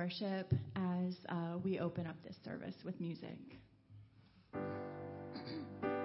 worship as uh, we open up this service with music.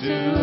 do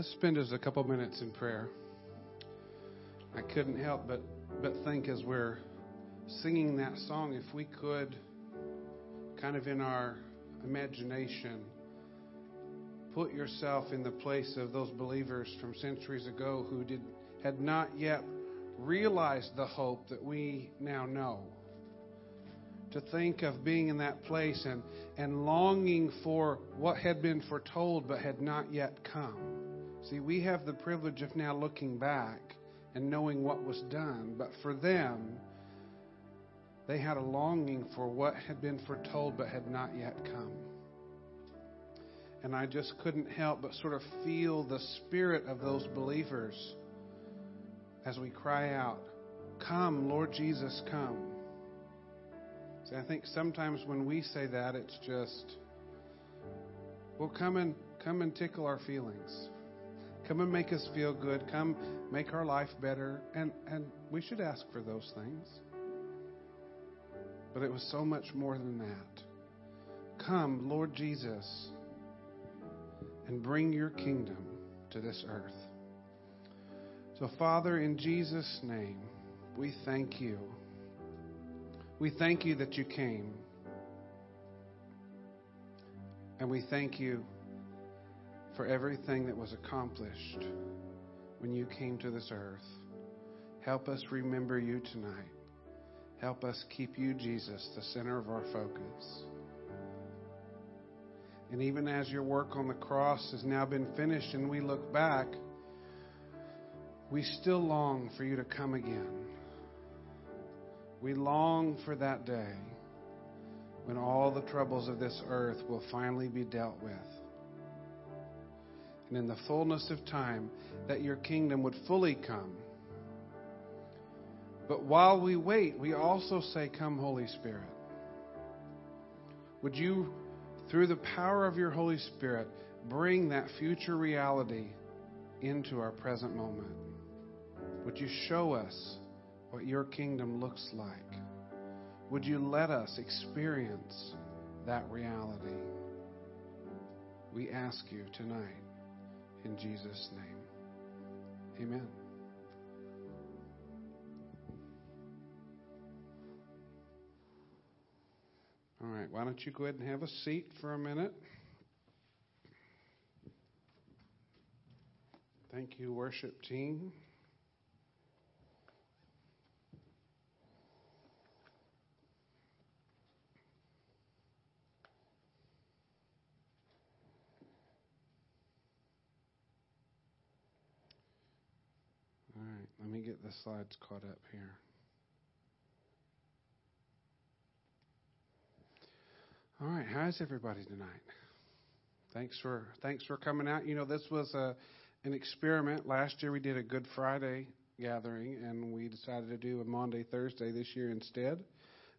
Let's spend just a couple minutes in prayer. I couldn't help but, but think as we're singing that song, if we could, kind of in our imagination, put yourself in the place of those believers from centuries ago who did, had not yet realized the hope that we now know. To think of being in that place and, and longing for what had been foretold but had not yet come. See, we have the privilege of now looking back and knowing what was done, but for them, they had a longing for what had been foretold but had not yet come. And I just couldn't help but sort of feel the spirit of those believers as we cry out, Come, Lord Jesus, come. See, I think sometimes when we say that, it's just, well, come and come and tickle our feelings. Come and make us feel good. Come make our life better. And and we should ask for those things. But it was so much more than that. Come, Lord Jesus, and bring your kingdom to this earth. So, Father, in Jesus' name, we thank you. We thank you that you came. And we thank you for everything that was accomplished when you came to this earth. Help us remember you tonight. Help us keep you, Jesus, the center of our focus. And even as your work on the cross has now been finished and we look back, we still long for you to come again. We long for that day when all the troubles of this earth will finally be dealt with. And in the fullness of time, that your kingdom would fully come. But while we wait, we also say, Come, Holy Spirit. Would you, through the power of your Holy Spirit, bring that future reality into our present moment? Would you show us what your kingdom looks like? Would you let us experience that reality? We ask you tonight in Jesus' name. Amen. All right, why don't you go ahead and have a seat for a minute? Thank you, worship team. Let me get the slides caught up here. All right, how's everybody tonight? Thanks for thanks for coming out. You know, this was a an experiment. Last year we did a Good Friday gathering, and we decided to do a Maundy Thursday this year instead.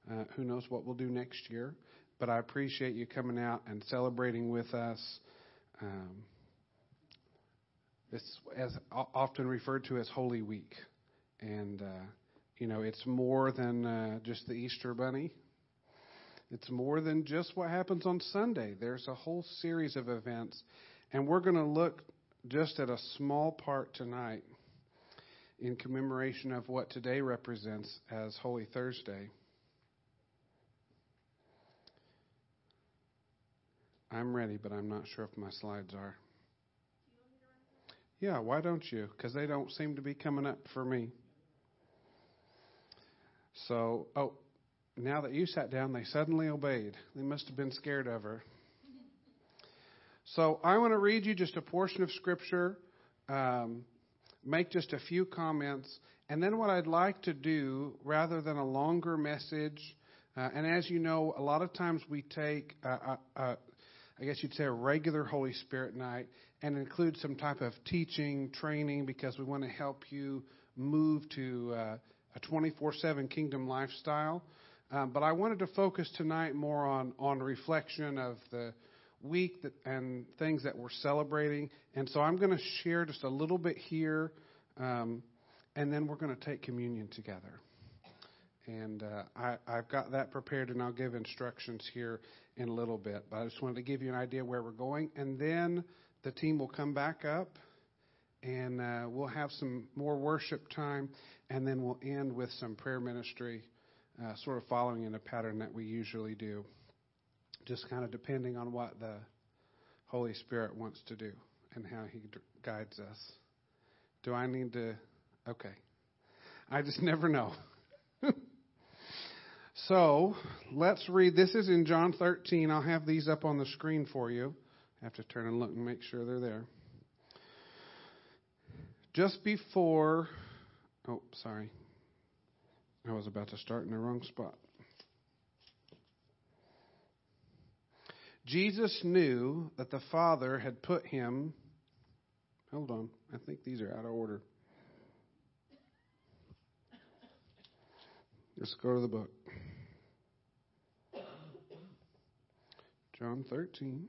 Uh, who knows what we'll do next year? But I appreciate you coming out and celebrating with us. Um, this as often referred to as Holy Week, and uh, you know it's more than uh, just the Easter Bunny. It's more than just what happens on Sunday. There's a whole series of events, and we're going to look just at a small part tonight in commemoration of what today represents as Holy Thursday. I'm ready, but I'm not sure if my slides are. Yeah, why don't you? Because they don't seem to be coming up for me. So, oh, now that you sat down, they suddenly obeyed. They must have been scared of her. So, I want to read you just a portion of Scripture, um, make just a few comments, and then what I'd like to do, rather than a longer message, uh, and as you know, a lot of times we take, uh, uh, I guess you'd say, a regular Holy Spirit night and include some type of teaching, training, because we want to help you move to uh, a 24 7 kingdom lifestyle. Um, but I wanted to focus tonight more on, on reflection of the week that, and things that we're celebrating. And so I'm going to share just a little bit here, um, and then we're going to take communion together. And uh, I, I've got that prepared, and I'll give instructions here in a little bit. But I just wanted to give you an idea where we're going. And then the team will come back up, and uh, we'll have some more worship time, and then we'll end with some prayer ministry uh, sort of following in a pattern that we usually do, just kind of depending on what the Holy Spirit wants to do and how He guides us. Do I need to? Okay. I just never know. so let's read. This is in John 13. I'll have these up on the screen for you. I have to turn and look and make sure they're there. Just before. Oh, sorry. I was about to start in the wrong spot. Jesus knew that the Father had put him. Hold on. I think these are out of order. Let's go to the book. John 13.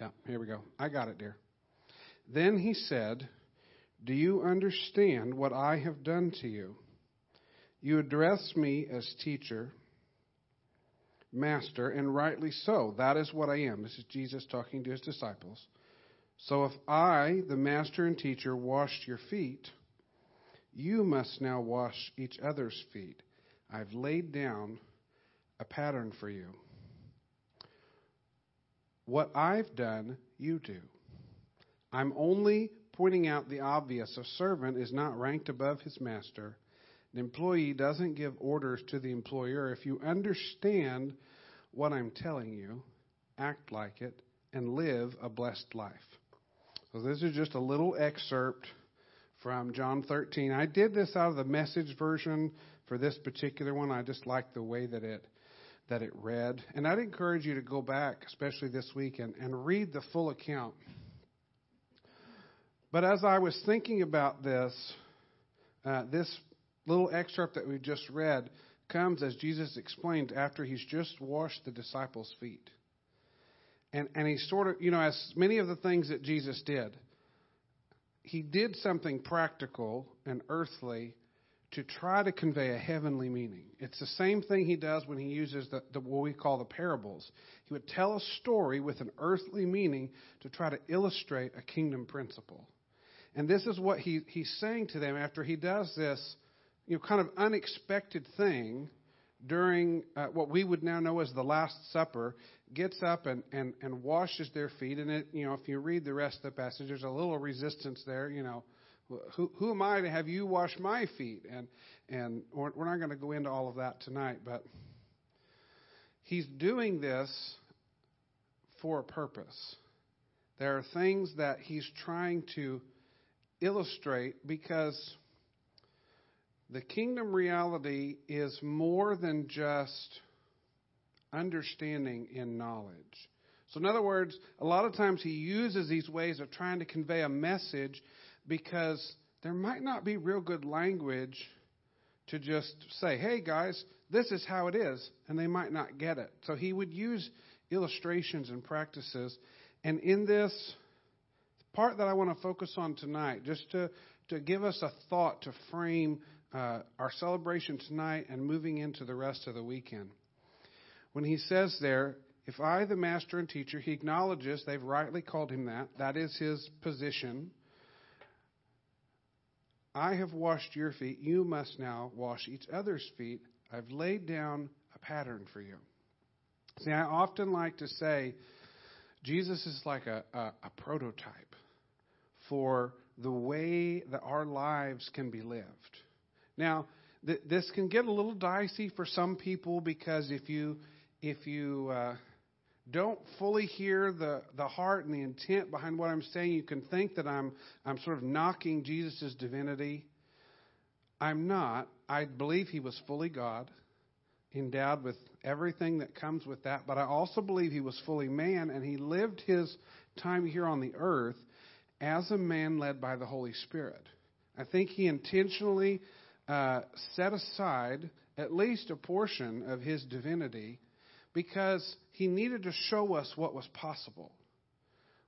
Yeah, here we go. I got it, dear. Then he said, Do you understand what I have done to you? You address me as teacher, master, and rightly so. That is what I am. This is Jesus talking to his disciples. So if I, the master and teacher, washed your feet, you must now wash each other's feet. I've laid down a pattern for you. What I've done, you do. I'm only pointing out the obvious. A servant is not ranked above his master, An employee doesn't give orders to the employer. If you understand what I'm telling you, act like it, and live a blessed life. This is just a little excerpt from John 13. I did this out of the message version for this particular one. I just like the way that it that it read. And I'd encourage you to go back, especially this week, and, and read the full account. But as I was thinking about this, uh, this little excerpt that we just read comes as Jesus explained after he's just washed the disciples' feet. And, and he sort of, you know, as many of the things that Jesus did, he did something practical and earthly to try to convey a heavenly meaning. It's the same thing he does when he uses the, the, what we call the parables. He would tell a story with an earthly meaning to try to illustrate a kingdom principle. And this is what he, he's saying to them after he does this, you know, kind of unexpected thing during uh, what we would now know as the Last Supper, gets up and, and, and washes their feet. And, it, you know, if you read the rest of the passage, there's a little resistance there, you know. Who, who am I to have you wash my feet? And, and we're not going to go into all of that tonight, but he's doing this for a purpose. There are things that he's trying to illustrate because the kingdom reality is more than just understanding in knowledge. So, in other words, a lot of times he uses these ways of trying to convey a message because there might not be real good language to just say, hey guys, this is how it is, and they might not get it. So he would use illustrations and practices. And in this part that I want to focus on tonight, just to, to give us a thought to frame uh, our celebration tonight and moving into the rest of the weekend. When he says there, if I, the master and teacher, he acknowledges they've rightly called him that, that is his position. I have washed your feet. You must now wash each other's feet. I've laid down a pattern for you. See, I often like to say Jesus is like a, a, a prototype for the way that our lives can be lived. Now, th- this can get a little dicey for some people because if you if you uh, don't fully hear the, the heart and the intent behind what I'm saying, you can think that I'm, I'm sort of knocking Jesus' divinity. I'm not. I believe he was fully God, endowed with everything that comes with that, but I also believe he was fully man, and he lived his time here on the earth as a man led by the Holy Spirit. I think he intentionally uh, set aside at least a portion of his divinity because he needed to show us what was possible.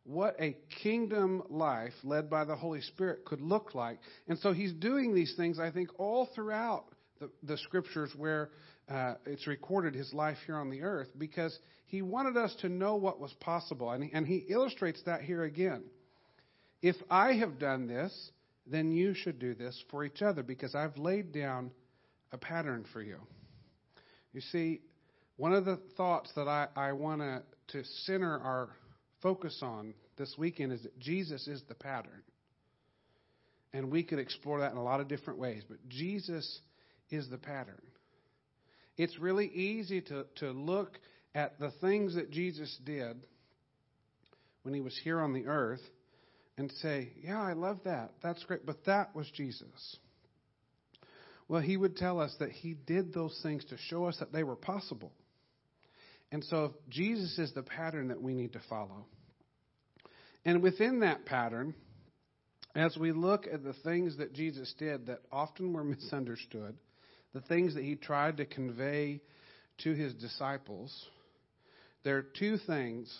What a kingdom life led by the Holy Spirit could look like. And so he's doing these things, I think, all throughout the, the scriptures where uh, it's recorded his life here on the earth because he wanted us to know what was possible. And and he illustrates that here again. If I have done this, then you should do this for each other because I've laid down a pattern for you. You see, one of the thoughts that I, I want to center our focus on this weekend is that Jesus is the pattern. And we could explore that in a lot of different ways, but Jesus is the pattern. It's really easy to, to look at the things that Jesus did when he was here on the earth and say, Yeah, I love that. That's great. But that was Jesus. Well, he would tell us that he did those things to show us that they were possible. And so Jesus is the pattern that we need to follow. And within that pattern, as we look at the things that Jesus did that often were misunderstood, the things that he tried to convey to his disciples, there are two things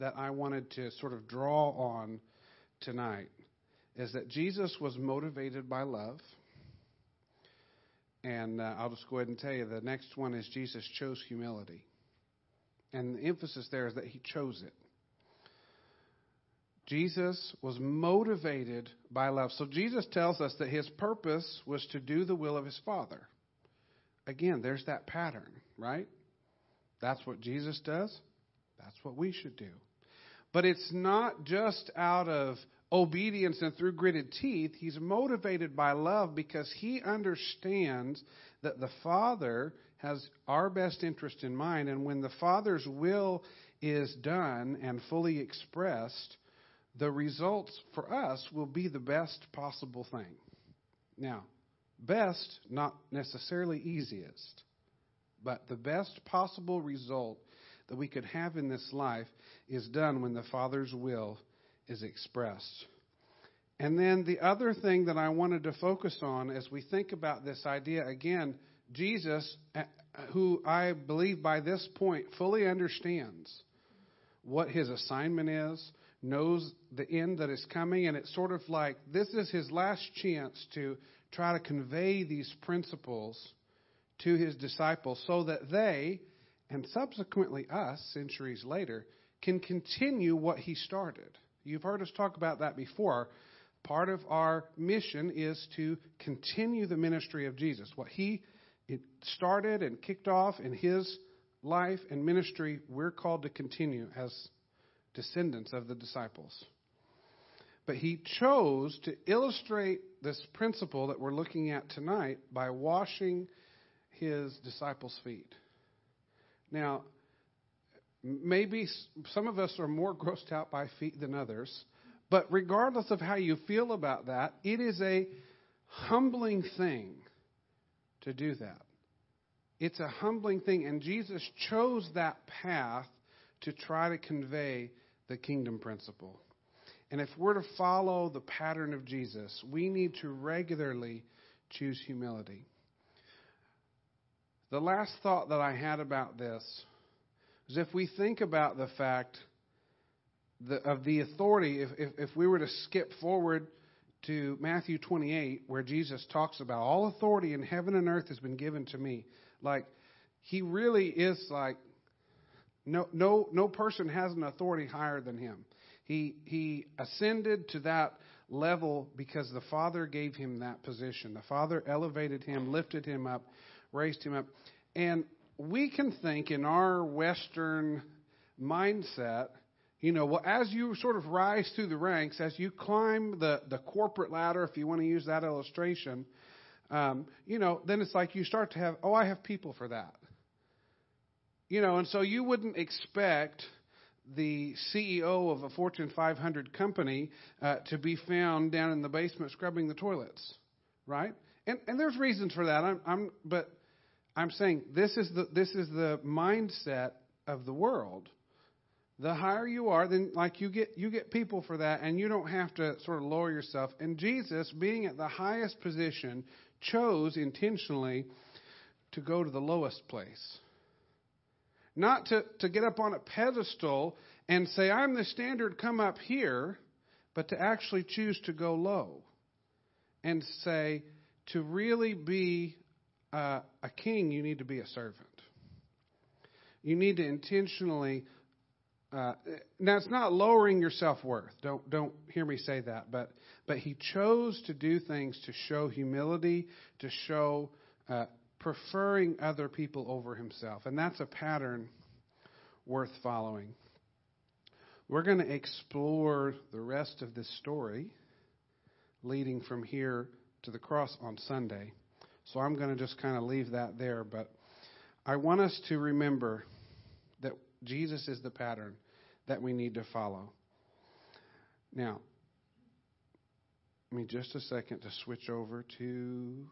that I wanted to sort of draw on tonight. Is that Jesus was motivated by love. And uh, I'll just go ahead and tell you the next one is Jesus chose humility. And the emphasis there is that he chose it. Jesus was motivated by love. So Jesus tells us that his purpose was to do the will of his Father. Again, there's that pattern, right? That's what Jesus does. That's what we should do. But it's not just out of obedience and through gritted teeth. He's motivated by love because he understands that the Father has our best interest in mind. And when the Father's will is done and fully expressed, the results for us will be the best possible thing. Now, best, not necessarily easiest, but the best possible result that we could have in this life is done when the Father's will is expressed. And then the other thing that I wanted to focus on as we think about this idea again, Jesus, uh, who I believe by this point fully understands what his assignment is, knows the end that is coming, and it's sort of like this is his last chance to try to convey these principles to his disciples so that they, and subsequently us, centuries later, can continue what he started. You've heard us talk about that before. Part of our mission is to continue the ministry of Jesus. What he started and kicked off in his life and ministry, we're called to continue as descendants of the disciples. But he chose to illustrate this principle that we're looking at tonight by washing his disciples' feet. Now, maybe some of us are more grossed out by feet than others, but regardless of how you feel about that, it is a humbling thing to do that. It's a humbling thing, and Jesus chose that path to try to convey the kingdom principle. And if we're to follow the pattern of Jesus, we need to regularly choose humility. The last thought that I had about this is if we think about the fact of the authority, if, if, if we were to skip forward to Matthew 28, where Jesus talks about all authority in heaven and earth has been given to me, like he really is like no no no person has an authority higher than him. He he ascended to that level because the Father gave him that position. The Father elevated him, lifted him up, raised him up. And we can think in our Western mindset, you know, well, as you sort of rise through the ranks, as you climb the, the corporate ladder, if you want to use that illustration, um, you know, then it's like you start to have, oh, I have people for that. You know, and so you wouldn't expect the CEO of a Fortune 500 company uh, to be found down in the basement scrubbing the toilets, right? And and there's reasons for that. I'm, I'm but I'm saying this is the this is the mindset of the world. The higher you are, then like you get you get people for that, and you don't have to sort of lower yourself. And Jesus, being at the highest position, chose intentionally to go to the lowest place. Not to, to get up on a pedestal and say, I'm the standard, come up here, but to actually choose to go low and say, to really be uh, a king, you need to be a servant. You need to intentionally. Uh, now, it's not lowering your self worth. Don't don't hear me say that. But but he chose to do things to show humility, to show uh, preferring other people over himself, and that's a pattern worth following. We're going to explore the rest of this story, leading from here to the cross on Sunday. So I'm going to just kind of leave that there. But I want us to remember that Jesus is the pattern that we need to follow. Now, give me just a second to switch over to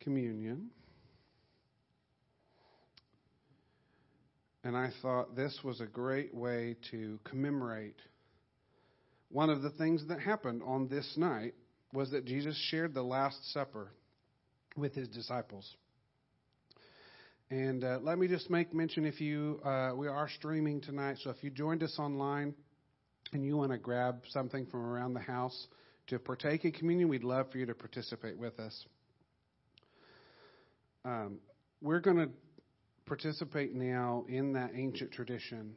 communion. And I thought this was a great way to commemorate one of the things that happened on this night was that Jesus shared the Last Supper with his disciples. And uh, let me just make mention if you, uh, we are streaming tonight, so if you joined us online and you want to grab something from around the house to partake in communion, we'd love for you to participate with us. Um, we're going to participate now in that ancient tradition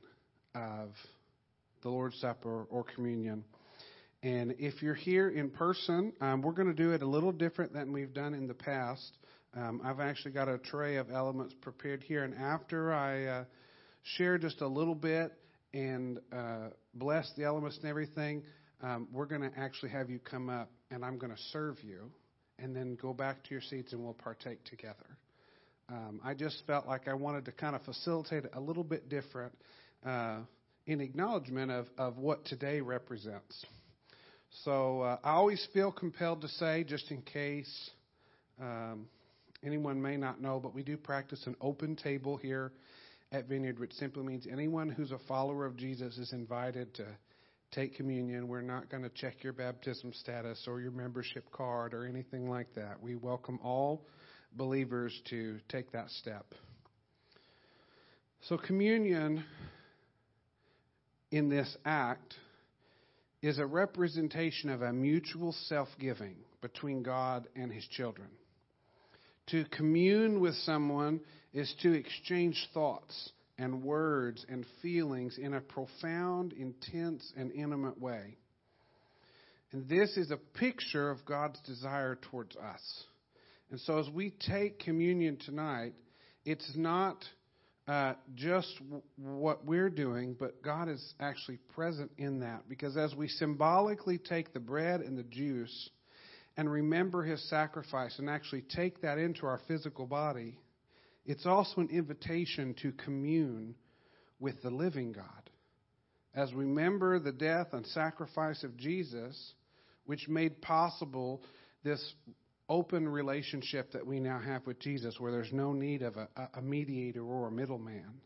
of the Lord's Supper or communion. And if you're here in person, um, we're going to do it a little different than we've done in the past. Um, I've actually got a tray of elements prepared here, and after I uh, share just a little bit and uh, bless the elements and everything, um, we're going to actually have you come up and I'm going to serve you and then go back to your seats and we'll partake together. Um, I just felt like I wanted to kind of facilitate it a little bit different uh, in acknowledgement of, of what today represents. So uh, I always feel compelled to say, just in case um, anyone may not know, but we do practice an open table here at Vineyard, which simply means anyone who's a follower of Jesus is invited to take communion. We're not going to check your baptism status or your membership card or anything like that. We welcome all believers to take that step. So, communion in this act is a representation of a mutual self giving between God and his children. To commune with someone is to exchange thoughts and words and feelings in a profound, intense, and intimate way. And this is a picture of God's desire towards us. And so as we take communion tonight, it's not uh, just w- what we're doing, but God is actually present in that. Because as we symbolically take the bread and the juice and remember his sacrifice and actually take that into our physical body, it's also an invitation to commune with the living God. As we remember the death and sacrifice of Jesus, which made possible this open relationship that we now have with Jesus, where there's no need of a, a mediator or a middleman.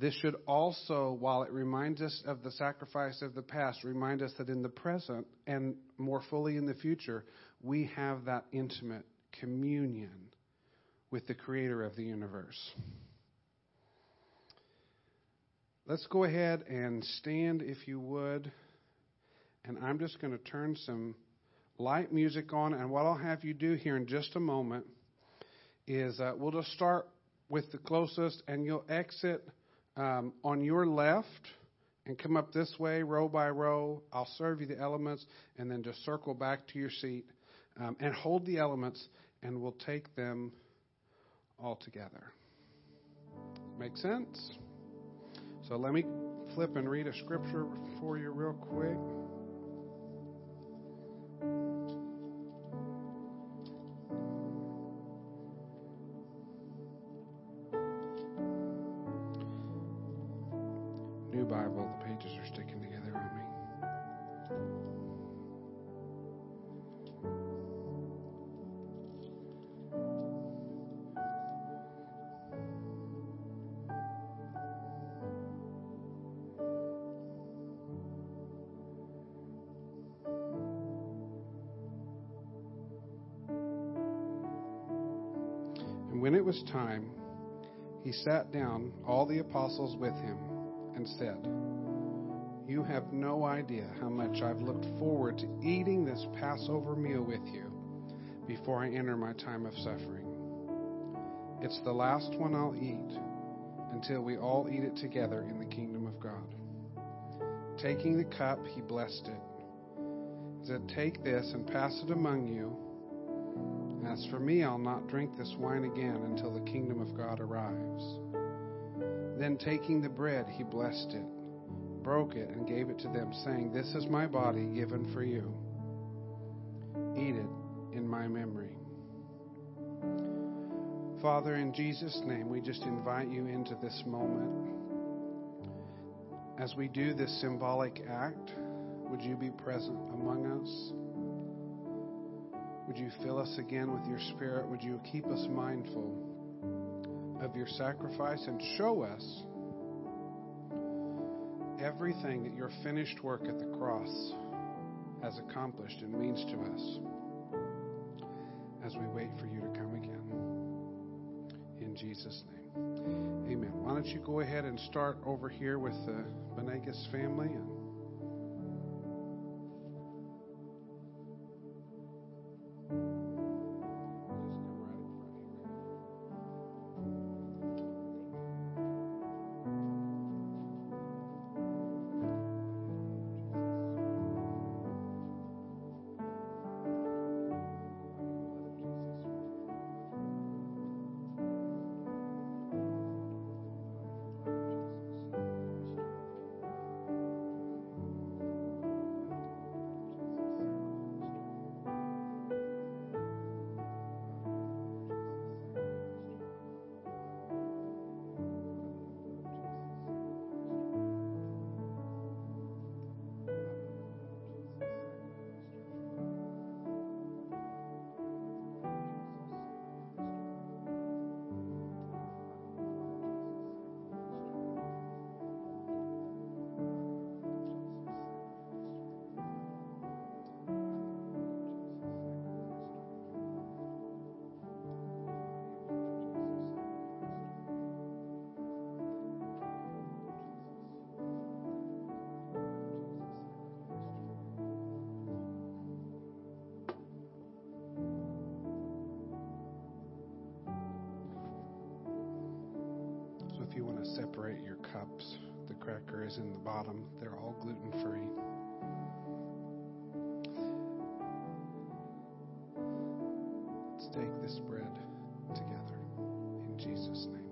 This should also, while it reminds us of the sacrifice of the past, remind us that in the present and more fully in the future, we have that intimate communion with the creator of the universe. Let's go ahead and stand, if you would. And I'm just going to turn some light music on. And what I'll have you do here in just a moment is uh, we'll just start with the closest, and you'll exit um, on your left and come up this way, row by row. I'll serve you the elements, and then just circle back to your seat um, and hold the elements, and we'll take them all together. Make sense? So let me flip and read a scripture for you real quick. He sat down, all the apostles with him, and said, You have no idea how much I've looked forward to eating this Passover meal with you before I enter my time of suffering. It's the last one I'll eat until we all eat it together in the kingdom of God. Taking the cup, he blessed it. He said, Take this and pass it among you. As for me, I'll not drink this wine again until the kingdom of God arrives. Then, taking the bread, he blessed it, broke it, and gave it to them, saying, This is my body given for you. Eat it in my memory. Father, in Jesus' name, we just invite you into this moment. As we do this symbolic act, would you be present among us? Would you fill us again with your Spirit? Would you keep us mindful of your sacrifice and show us everything that your finished work at the cross has accomplished and means to us as we wait for you to come again? In Jesus' name. Amen. Why don't you go ahead and start over here with the Benegas family cracker is in the bottom. They're all gluten free. Let's take this bread together in Jesus' name.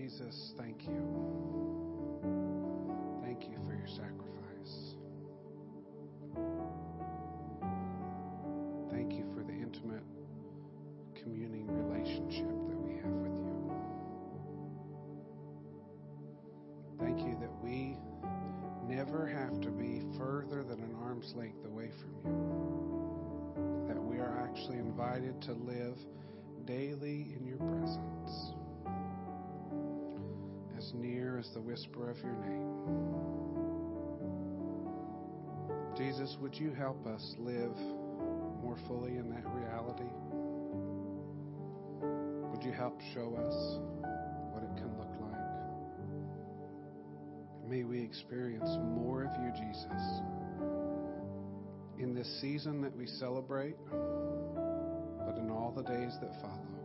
Jesus, thank you. Thank you for your sacrifice. Thank you for the intimate communing relationship that we have with you. Thank you that we never have to be further than an arm's length away from you. That we are actually invited to live daily near the whisper of your name. Jesus, would you help us live more fully in that reality? Would you help show us what it can look like? May we experience more of you, Jesus, in this season that we celebrate, but in all the days that follow.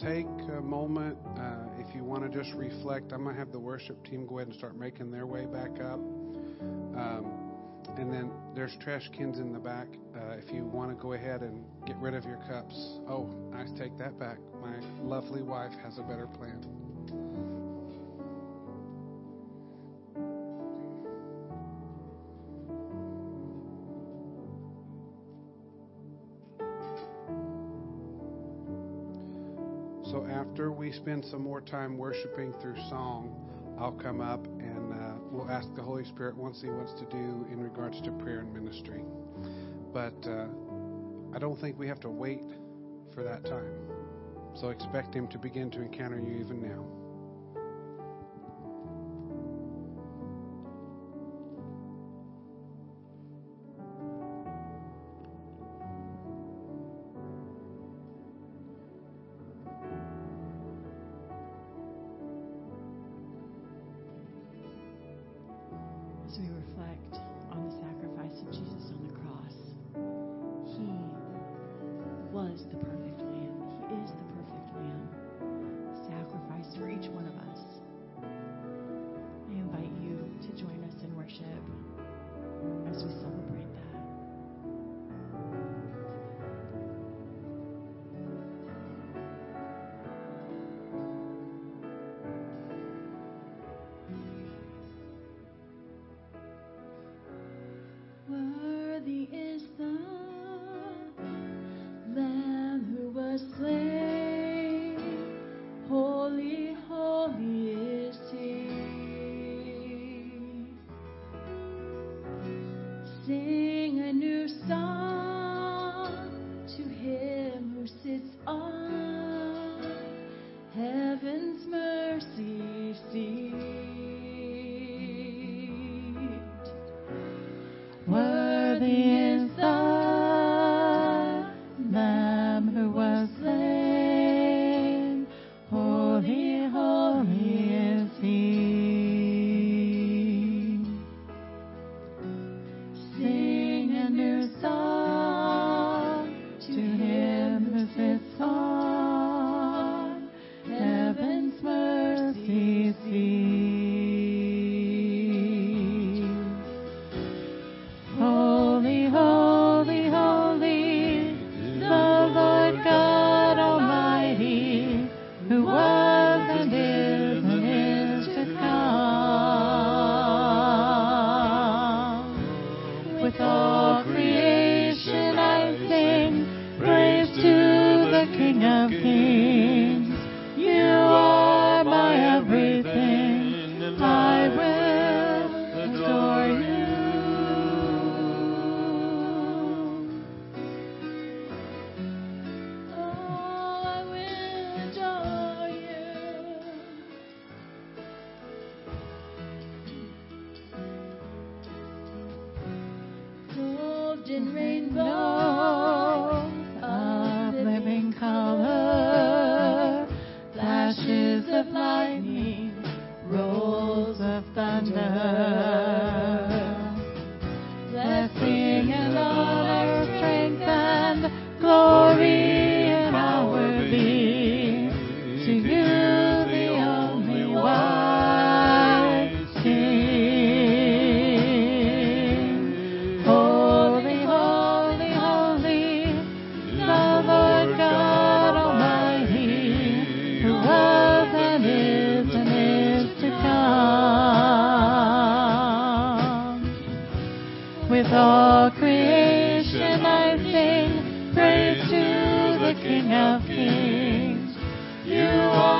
Take a moment uh, if you want to just reflect. I'm going to have the worship team go ahead and start making their way back up. Um, and then there's trash cans in the back. Uh, if you want to go ahead and get rid of your cups. Oh, I take that back. My lovely wife has a better plan. Spend some more time worshiping through song, I'll come up and uh, we'll ask the Holy Spirit once He wants to do in regards to prayer and ministry. But uh, I don't think we have to wait for that time. So expect Him to begin to encounter you even now. King of Kings. You are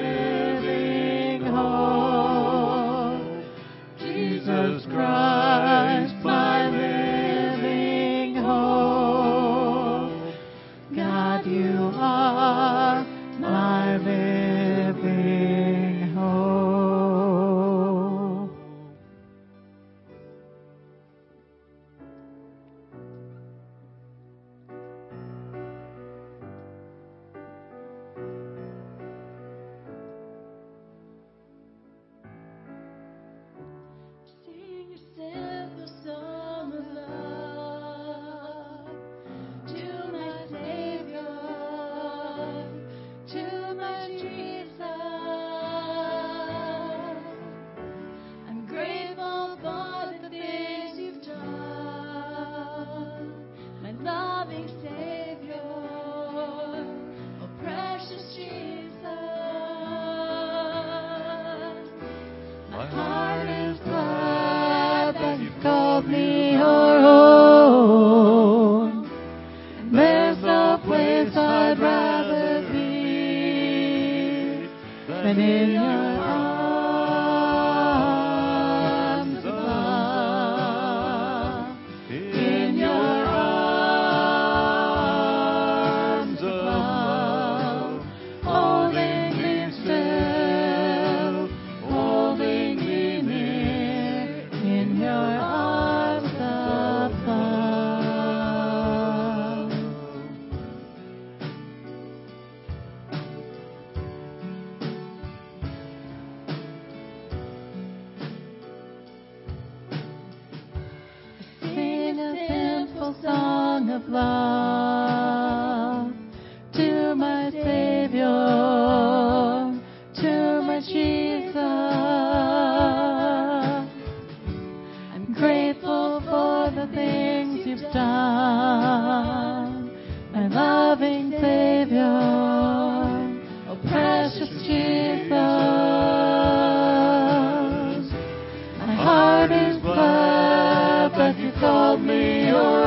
called me your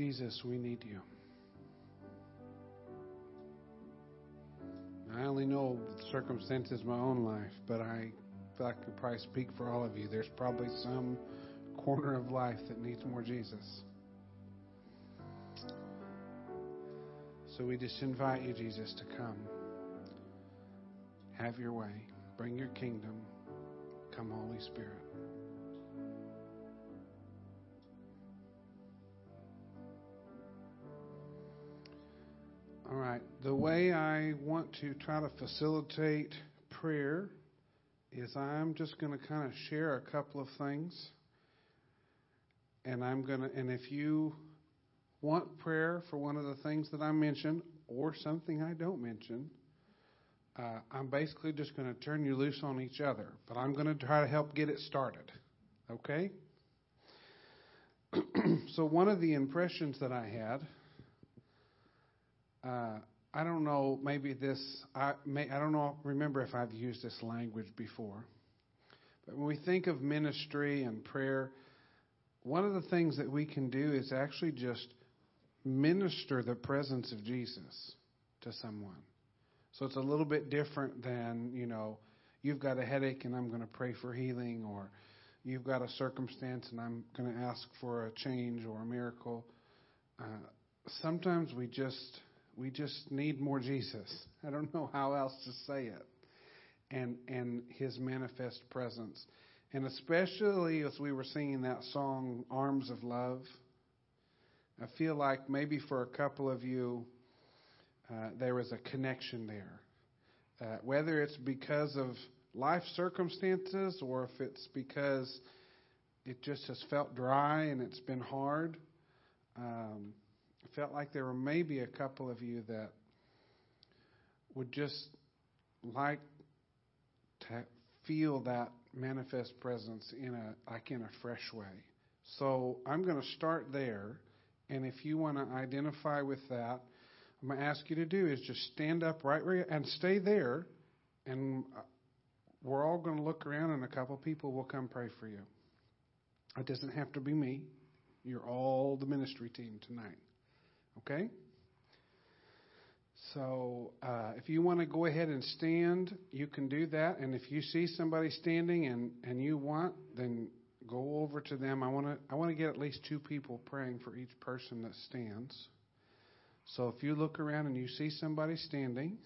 Jesus, we need you. I only know the circumstances of my own life, but I feel like I could probably speak for all of you. There's probably some corner of life that needs more Jesus. So we just invite you, Jesus, to come. Have your way. Bring your kingdom. Come, Holy Spirit. The way I want to try to facilitate prayer is I'm just going to kind of share a couple of things. and I'm going to, and if you want prayer for one of the things that I mentioned or something I don't mention, uh, I'm basically just going to turn you loose on each other. But I'm going to try to help get it started. Okay? so, one of the impressions that I had, uh, I don't know, maybe this, I, may, I don't know, remember if I've used this language before. But when we think of ministry and prayer, one of the things that we can do is actually just minister the presence of Jesus to someone. So it's a little bit different than, you know, you've got a headache and I'm going to pray for healing, or you've got a circumstance and I'm going to ask for a change or a miracle. Uh, sometimes we just we just need more Jesus. I don't know how else to say it. And and his manifest presence. And especially as we were singing that song Arms of Love, I feel like maybe for a couple of you uh, there was a connection there. Uh, whether it's because of life circumstances or if it's because it just has felt dry and it's been hard. Um, I felt like there were maybe a couple of you that would just like to feel that manifest presence in a like in a fresh way. So I'm going to start there, and if you want to identify with that, I'm going to ask you to do is just stand up right where you and stay there, and uh, we're all going to look around, and a couple people will come pray for you. It doesn't have to be me. You're all the ministry team tonight. Okay? So uh, if you want to go ahead and stand, you can do that. And if you see somebody standing and, and you want, then go over to them. I want to I want to get at least two people praying for each person that stands. So if you look around and you see somebody standing,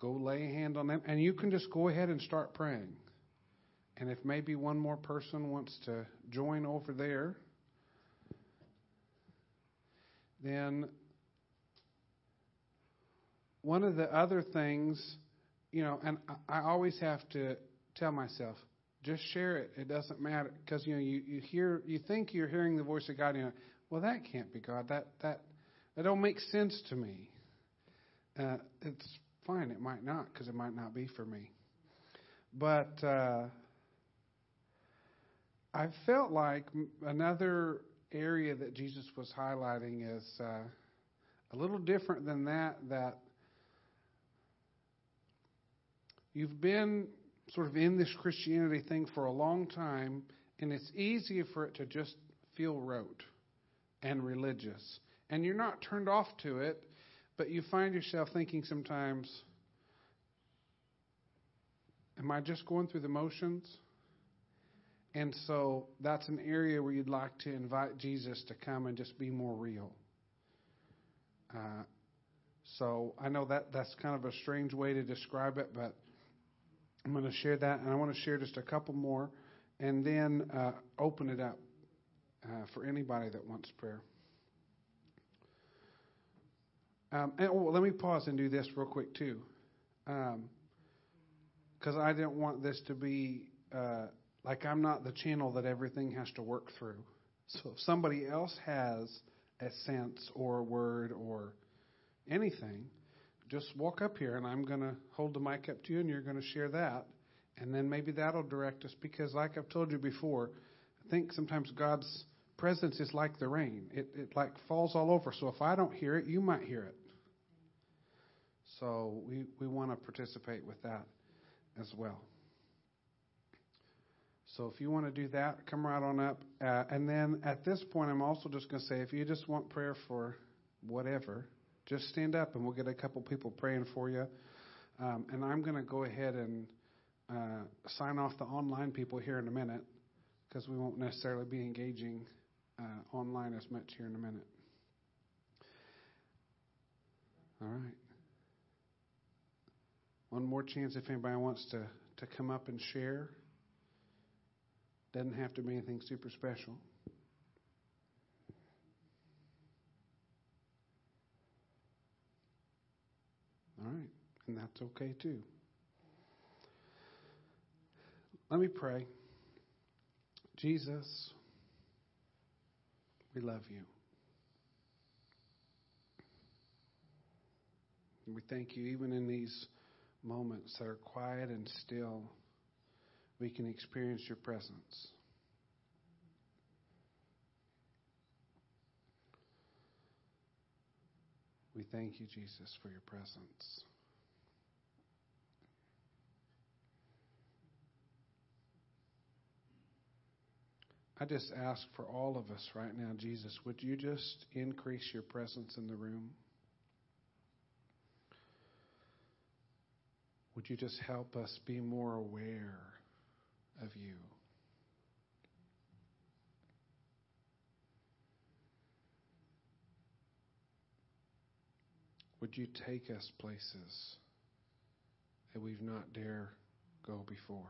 go lay a hand on them, and you can just go ahead and start praying. And if maybe one more person wants to join over there, then one of the other things, you know, and I always have to tell myself, just share it. It doesn't matter because you know you, you hear you think you're hearing the voice of God. And You know, well that can't be God. That that that don't make sense to me. Uh, it's fine. It might not because it might not be for me. But uh, I felt like another area that Jesus was highlighting is uh, a little different than that. That you've been sort of in this Christianity thing for a long time, and it's easy for it to just feel rote and religious. And you're not turned off to it, but you find yourself thinking sometimes, Am I just going through the motions? And so that's an area where you'd like to invite Jesus to come and just be more real. Uh, so I know that that's kind of a strange way to describe it, but I'm going to share that, and I want to share just a couple more, and then uh, open it up uh, for anybody that wants prayer. Um, and oh, let me pause and do this real quick too, because um, I didn't want this to be uh, like I'm not the channel that everything has to work through. So if somebody else has a sense or a word or anything, just walk up here and I'm going to hold the mic up to you and you're going to share that. And then maybe that'll direct us because, like I've told you before, I think sometimes God's presence is like the rain. It, it like falls all over. So if I don't hear it, you might hear it. So we, we want to participate with that as well. So if you want to do that, come right on up. Uh, and then at this point, I'm also just going to say if you just want prayer for whatever, just stand up and we'll get a couple people praying for you. Um, and I'm going to go ahead and uh, sign off the online people here in a minute because we won't necessarily be engaging uh, online as much here in a minute. All right. One more chance if anybody wants to, to come up and share. Doesn't have to be anything super special. All right, and that's okay too. Let me pray. Jesus, We love you. We thank you, even in these moments that are quiet and still, we can experience your presence. We thank you, Jesus, for your presence. I just ask for all of us right now, Jesus, would you just increase your presence in the room? Would you just help us be more aware of you? Would you take us places that we've not dare go before?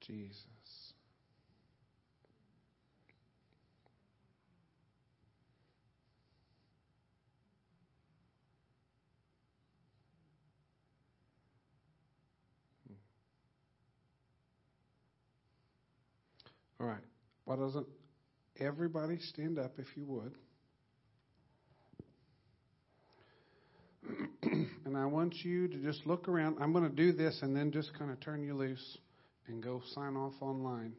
Jesus. All right. Why doesn't everybody stand up if you would? and I want you to just look around. I'm going to do this and then just kind of turn you loose and go sign off online.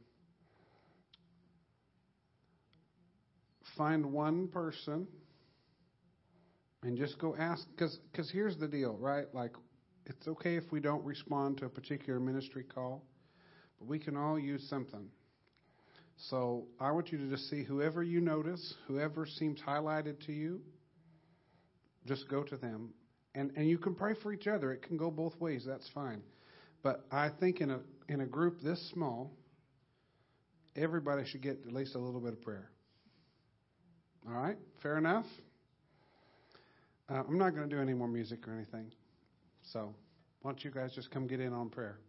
Find one person and just go ask because here's the deal, right? Like it's okay if we don't respond to a particular ministry call, but we can all use something. So I want you to just see whoever you notice, whoever seems highlighted to you, just go to them. And and you can pray for each other. It can go both ways. That's fine. But I think in a in a group this small, everybody should get at least a little bit of prayer. All right? Fair enough? Uh, I'm not going to do any more music or anything. So, why don't you guys just come get in on prayer?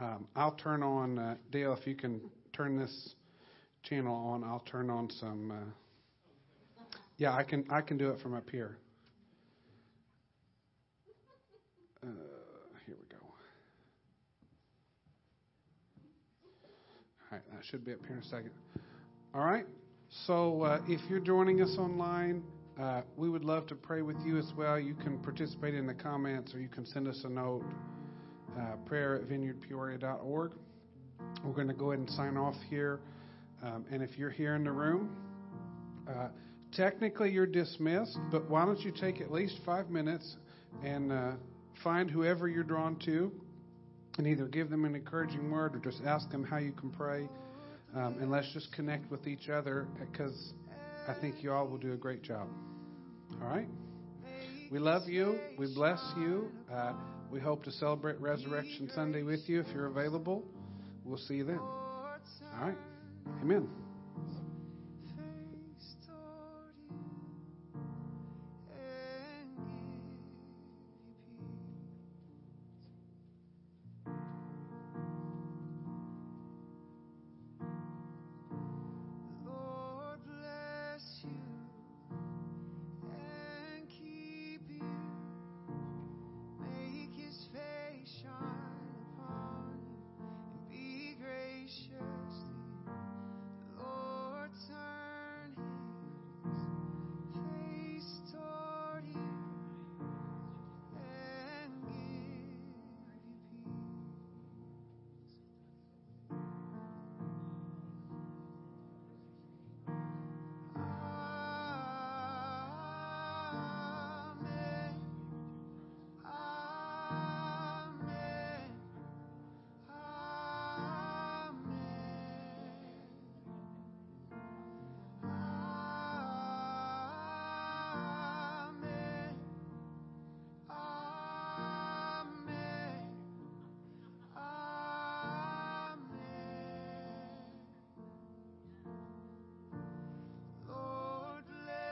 Um, I'll turn on, uh, Dale, if you can turn this channel on, I'll turn on some. Uh, yeah, I can. I can do it from up here. Uh, here we go. All right, that should be up here in a second. All right. So uh, if you're joining us online, uh, we would love to pray with you as well. You can participate in the comments or you can send us a note, uh, prayer at vineyardpeoria.org. We're going to go ahead and sign off here. Um, and if you're here in the room, uh, technically you're dismissed, but why don't you take at least five minutes and uh, find whoever you're drawn to and either give them an encouraging word or just ask them how you can pray. Um, and let's just connect with each other because I think you all will do a great job. All right? We love you. We bless you. Uh, we hope to celebrate Resurrection Sunday with you if you're available. We'll see you then. All right? Amen.